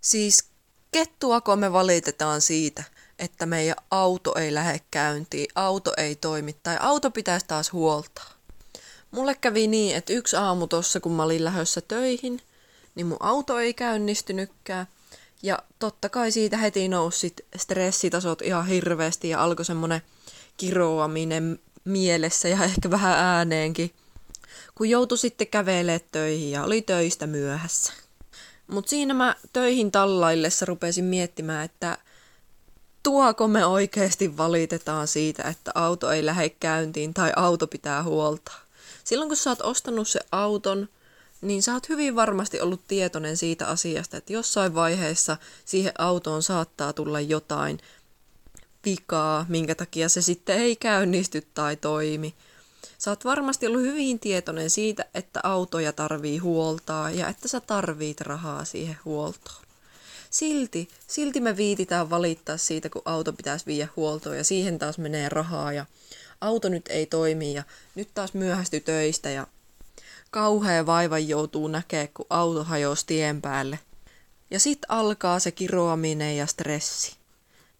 Siis kettuako me valitetaan siitä, että meidän auto ei lähde käyntiin, auto ei toimi tai auto pitäisi taas huoltaa. Mulle kävi niin, että yksi aamu tossa, kun mä olin lähdössä töihin, niin mun auto ei käynnistynytkään. Ja totta kai siitä heti nousi stressitasot ihan hirveästi ja alkoi semmonen kiroaminen mielessä ja ehkä vähän ääneenkin, kun joutui sitten kävelemään töihin ja oli töistä myöhässä. Mutta siinä mä töihin tallaillessa rupesin miettimään, että tuoko me oikeasti valitetaan siitä, että auto ei lähde käyntiin tai auto pitää huoltaa. Silloin kun sä oot ostanut se auton, niin sä oot hyvin varmasti ollut tietoinen siitä asiasta, että jossain vaiheessa siihen autoon saattaa tulla jotain vikaa, minkä takia se sitten ei käynnisty tai toimi. Sä oot varmasti ollut hyvin tietoinen siitä, että autoja tarvii huoltaa ja että sä tarvit rahaa siihen huoltoon. Silti, silti me viititään valittaa siitä, kun auto pitäisi viedä huoltoon ja siihen taas menee rahaa ja auto nyt ei toimi ja nyt taas myöhästy töistä ja kauhea vaiva joutuu näkee, kun auto hajosi tien päälle. Ja sit alkaa se kiroaminen ja stressi.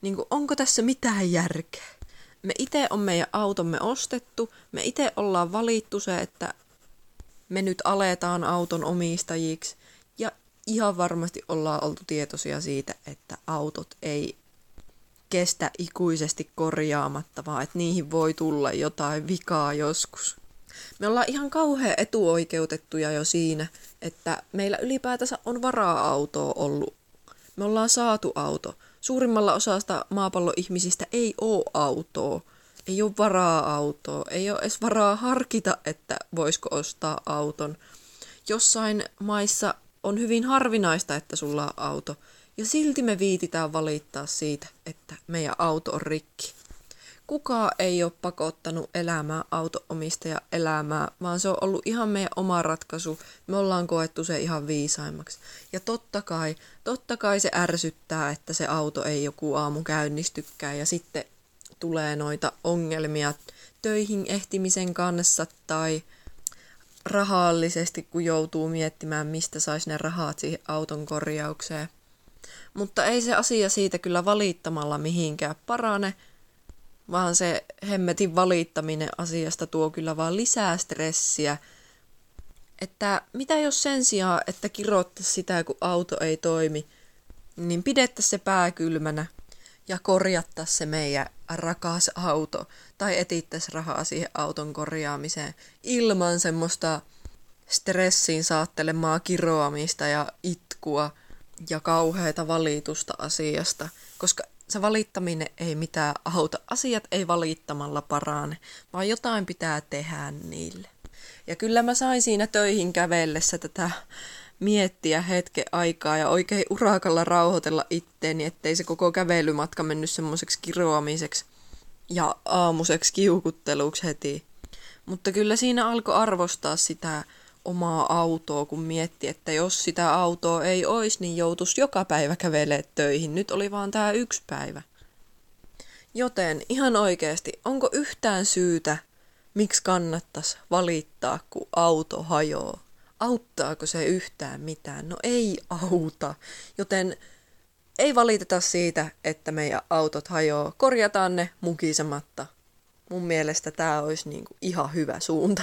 Niin kuin, onko tässä mitään järkeä? Me itse on meidän automme ostettu, me itse ollaan valittu se, että me nyt aletaan auton omistajiksi. Ja ihan varmasti ollaan oltu tietoisia siitä, että autot ei kestä ikuisesti korjaamatta, vaan että niihin voi tulla jotain vikaa joskus. Me ollaan ihan kauhean etuoikeutettuja jo siinä, että meillä ylipäätänsä on varaa-autoa ollut. Me ollaan saatu auto. Suurimmalla osasta maapallon ihmisistä ei ole autoa. Ei ole varaa autoa. Ei ole edes varaa harkita, että voisiko ostaa auton. Jossain maissa on hyvin harvinaista, että sulla on auto. Ja silti me viititään valittaa siitä, että meidän auto on rikki. Kukaan ei ole pakottanut elämää autoomistaja elämää, vaan se on ollut ihan meidän oma ratkaisu. Me ollaan koettu se ihan viisaimmaksi. Ja totta kai, totta kai se ärsyttää, että se auto ei joku aamu käynnistykään ja sitten tulee noita ongelmia töihin ehtimisen kanssa tai rahallisesti, kun joutuu miettimään, mistä saisi ne rahat siihen auton korjaukseen. Mutta ei se asia siitä kyllä valittamalla mihinkään parane, vaan se hemmetin valittaminen asiasta tuo kyllä vaan lisää stressiä. Että mitä jos sen sijaan, että kirottaisi sitä, kun auto ei toimi, niin pidettäisiin se pää kylmänä ja korjattaisiin se meidän rakas auto tai etittäisiin rahaa siihen auton korjaamiseen ilman semmoista stressin saattelemaa kiroamista ja itkua ja kauheita valitusta asiasta, koska se valittaminen ei mitään auta. Asiat ei valittamalla parane, vaan jotain pitää tehdä niille. Ja kyllä mä sain siinä töihin kävellessä tätä miettiä hetken aikaa ja oikein urakalla rauhoitella itteeni, ettei se koko kävelymatka mennyt semmoiseksi kiroamiseksi ja aamuseksi kiukutteluksi heti. Mutta kyllä siinä alkoi arvostaa sitä omaa autoa, kun mietti, että jos sitä autoa ei olisi, niin joutuisi joka päivä kävelee töihin. Nyt oli vaan tämä yksi päivä. Joten ihan oikeasti, onko yhtään syytä, miksi kannattaisi valittaa, kun auto hajoaa? Auttaako se yhtään mitään? No ei auta. Joten ei valiteta siitä, että meidän autot hajoaa. Korjataan ne mukisematta. Mun mielestä tämä olisi niinku ihan hyvä suunta.